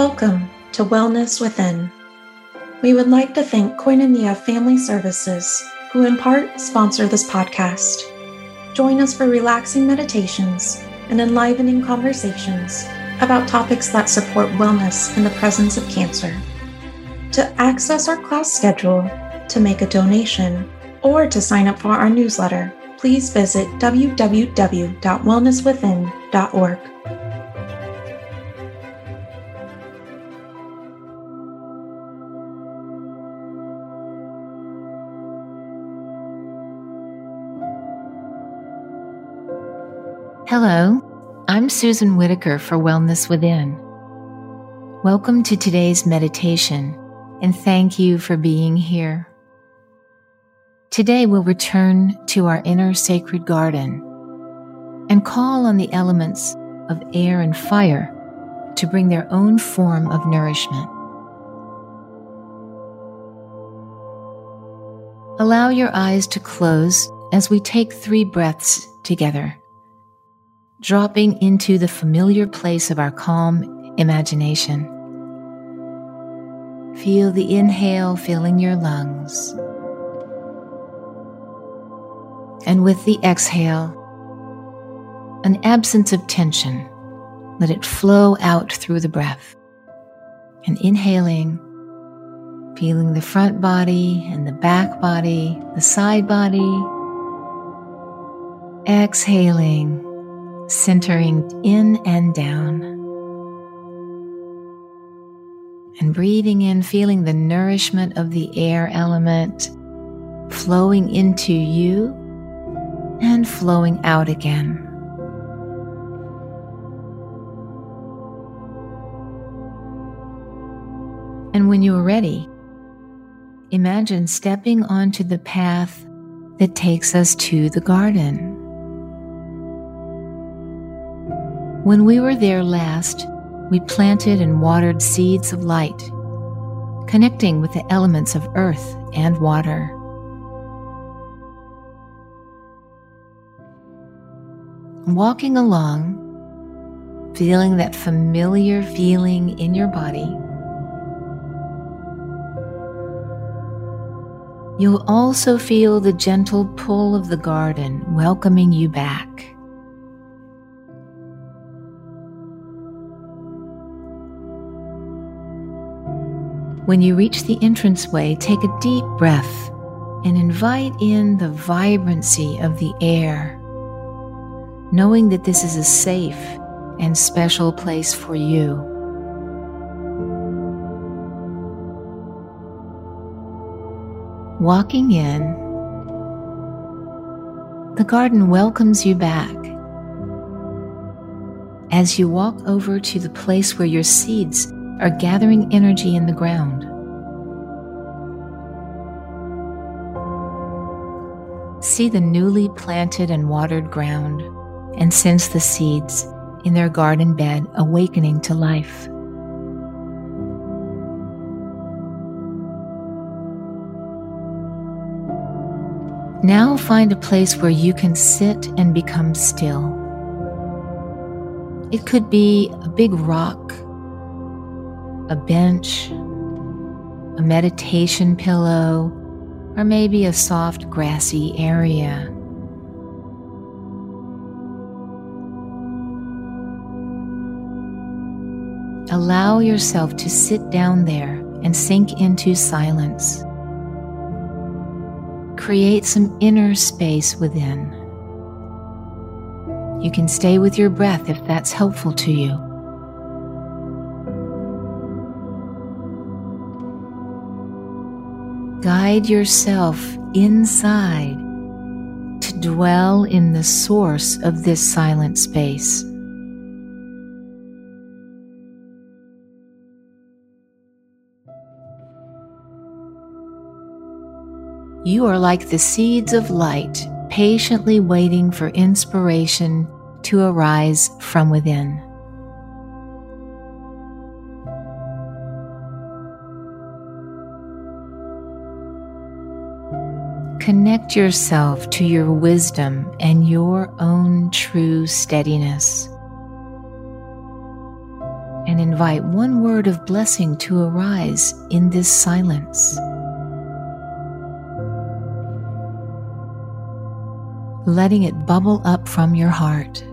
Welcome to Wellness Within. We would like to thank Koinonia Family Services, who in part sponsor this podcast. Join us for relaxing meditations and enlivening conversations about topics that support wellness in the presence of cancer. To access our class schedule, to make a donation, or to sign up for our newsletter, please visit www.wellnesswithin.org. Hello, I'm Susan Whitaker for Wellness Within. Welcome to today's meditation, and thank you for being here. Today we'll return to our inner sacred garden and call on the elements of air and fire to bring their own form of nourishment. Allow your eyes to close as we take three breaths together dropping into the familiar place of our calm imagination. Feel the inhale filling your lungs. And with the exhale, an absence of tension, let it flow out through the breath. And inhaling, feeling the front body and the back body, the side body. Exhaling centering in and down. And breathing in, feeling the nourishment of the air element flowing into you and flowing out again. And when you are ready, imagine stepping onto the path that takes us to the garden. When we were there last, we planted and watered seeds of light, connecting with the elements of earth and water. Walking along, feeling that familiar feeling in your body, you'll also feel the gentle pull of the garden welcoming you back. When you reach the entranceway, take a deep breath and invite in the vibrancy of the air, knowing that this is a safe and special place for you. Walking in, the garden welcomes you back. As you walk over to the place where your seeds are gathering energy in the ground. See the newly planted and watered ground and sense the seeds in their garden bed awakening to life. Now find a place where you can sit and become still. It could be a big rock a bench, a meditation pillow, or maybe a soft grassy area. Allow yourself to sit down there and sink into silence. Create some inner space within. You can stay with your breath if that's helpful to you. Guide yourself inside to dwell in the source of this silent space. You are like the seeds of light, patiently waiting for inspiration to arise from within. Connect yourself to your wisdom and your own true steadiness. And invite one word of blessing to arise in this silence. Letting it bubble up from your heart.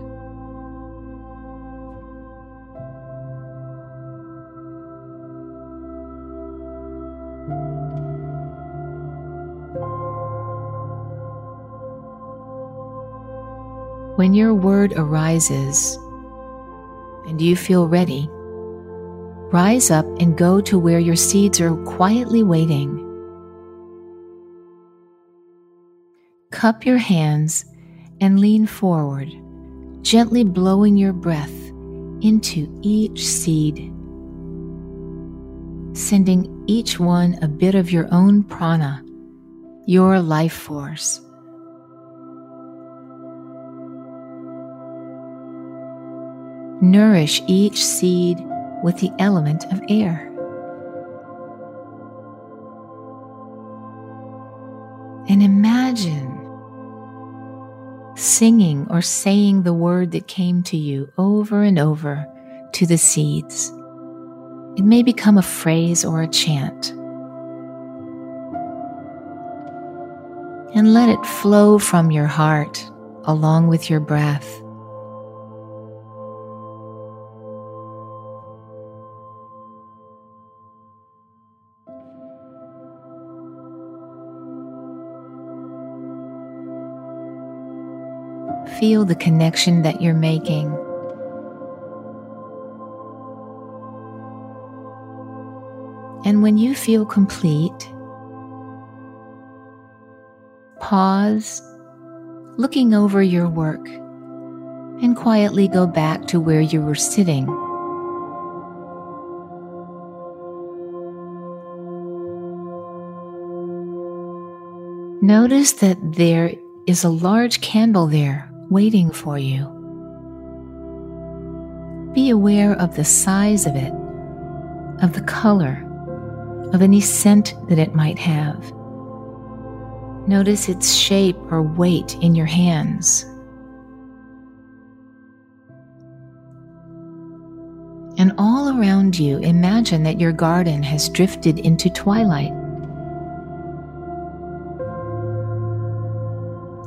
When your word arises and you feel ready, rise up and go to where your seeds are quietly waiting. Cup your hands and lean forward, gently blowing your breath into each seed, sending each one a bit of your own prana, your life force. Nourish each seed with the element of air. And imagine singing or saying the word that came to you over and over to the seeds. It may become a phrase or a chant. And let it flow from your heart along with your breath. Feel the connection that you're making. And when you feel complete, pause, looking over your work, and quietly go back to where you were sitting. Notice that there is a large candle there waiting for you. Be aware of the size of it, of the color, of any scent that it might have. Notice its shape or weight in your hands. And all around you, imagine that your garden has drifted into twilight.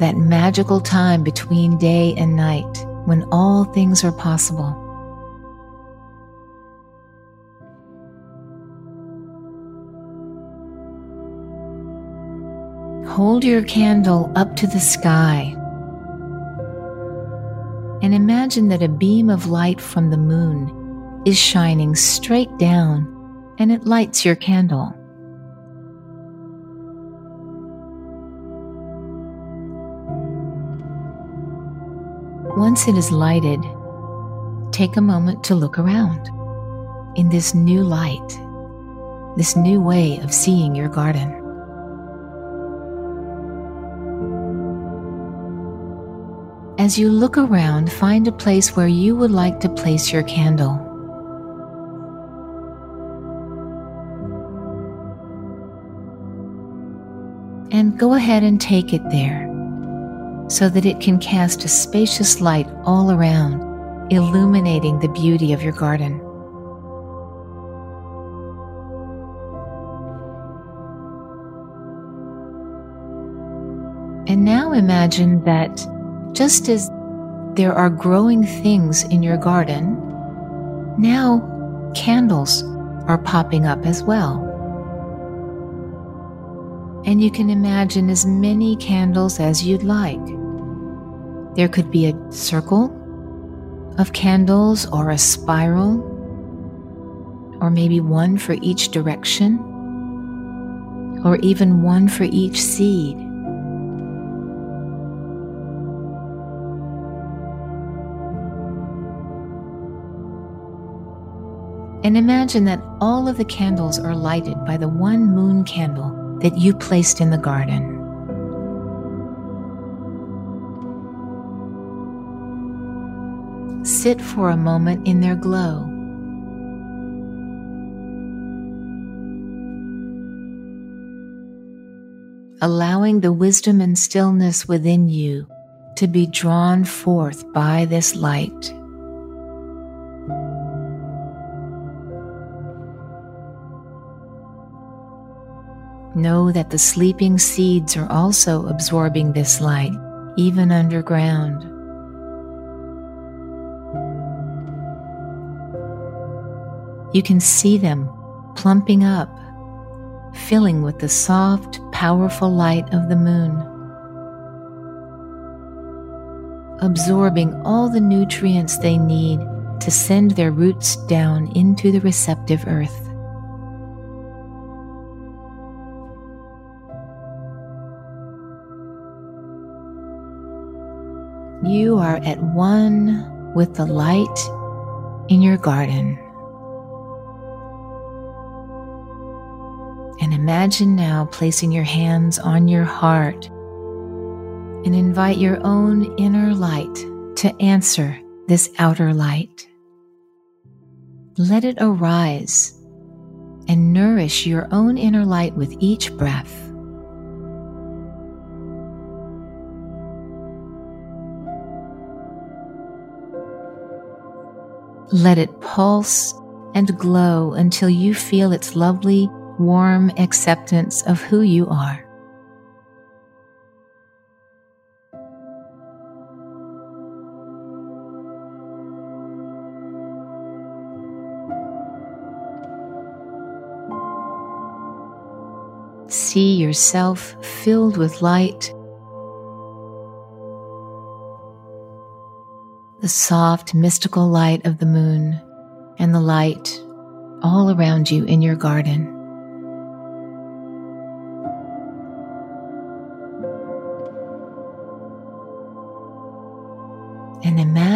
That magical time between day and night when all things are possible. Hold your candle up to the sky and imagine that a beam of light from the moon is shining straight down and it lights your candle. Once it is lighted, take a moment to look around in this new light, this new way of seeing your garden. As you look around, find a place where you would like to place your candle. And go ahead and take it there so that it can cast a spacious light all around, illuminating the beauty of your garden. And now imagine that just as there are growing things in your garden, now candles are popping up as well. And you can imagine as many candles as you'd like. There could be a circle of candles or a spiral, or maybe one for each direction, or even one for each seed. And imagine that all of the candles are lighted by the one moon candle that you placed in the garden. sit for a moment in their glow. Allowing the wisdom and stillness within you to be drawn forth by this light. Know that the sleeping seeds are also absorbing this light, even underground. You can see them plumping up, filling with the soft, powerful light of the moon, absorbing all the nutrients they need to send their roots down into the receptive earth. You are at one with the light in your garden. Imagine now placing your hands on your heart and invite your own inner light to answer this outer light. Let it arise and nourish your own inner light with each breath. Let it pulse and glow until you feel its lovely, warm acceptance of who you are. See yourself filled with light the soft, mystical light of the moon and the light all around you in your garden.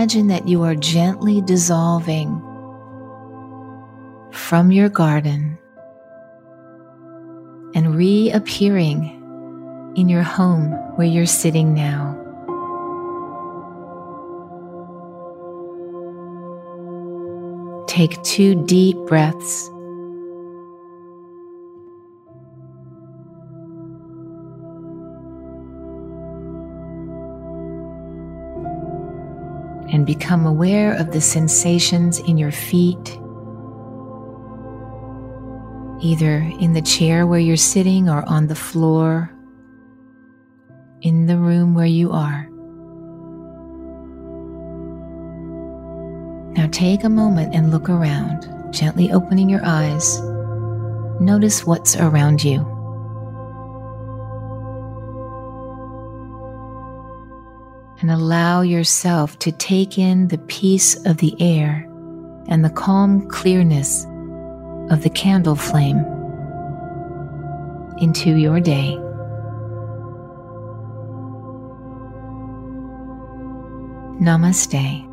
Imagine that you are gently dissolving from your garden and reappearing in your home where you're sitting now. Take two deep breaths. And become aware of the sensations in your feet, either in the chair where you're sitting or on the floor, in the room where you are. Now take a moment and look around, gently opening your eyes. Notice what's around you. And allow yourself to take in the peace of the air and the calm clearness of the candle flame into your day. Namaste.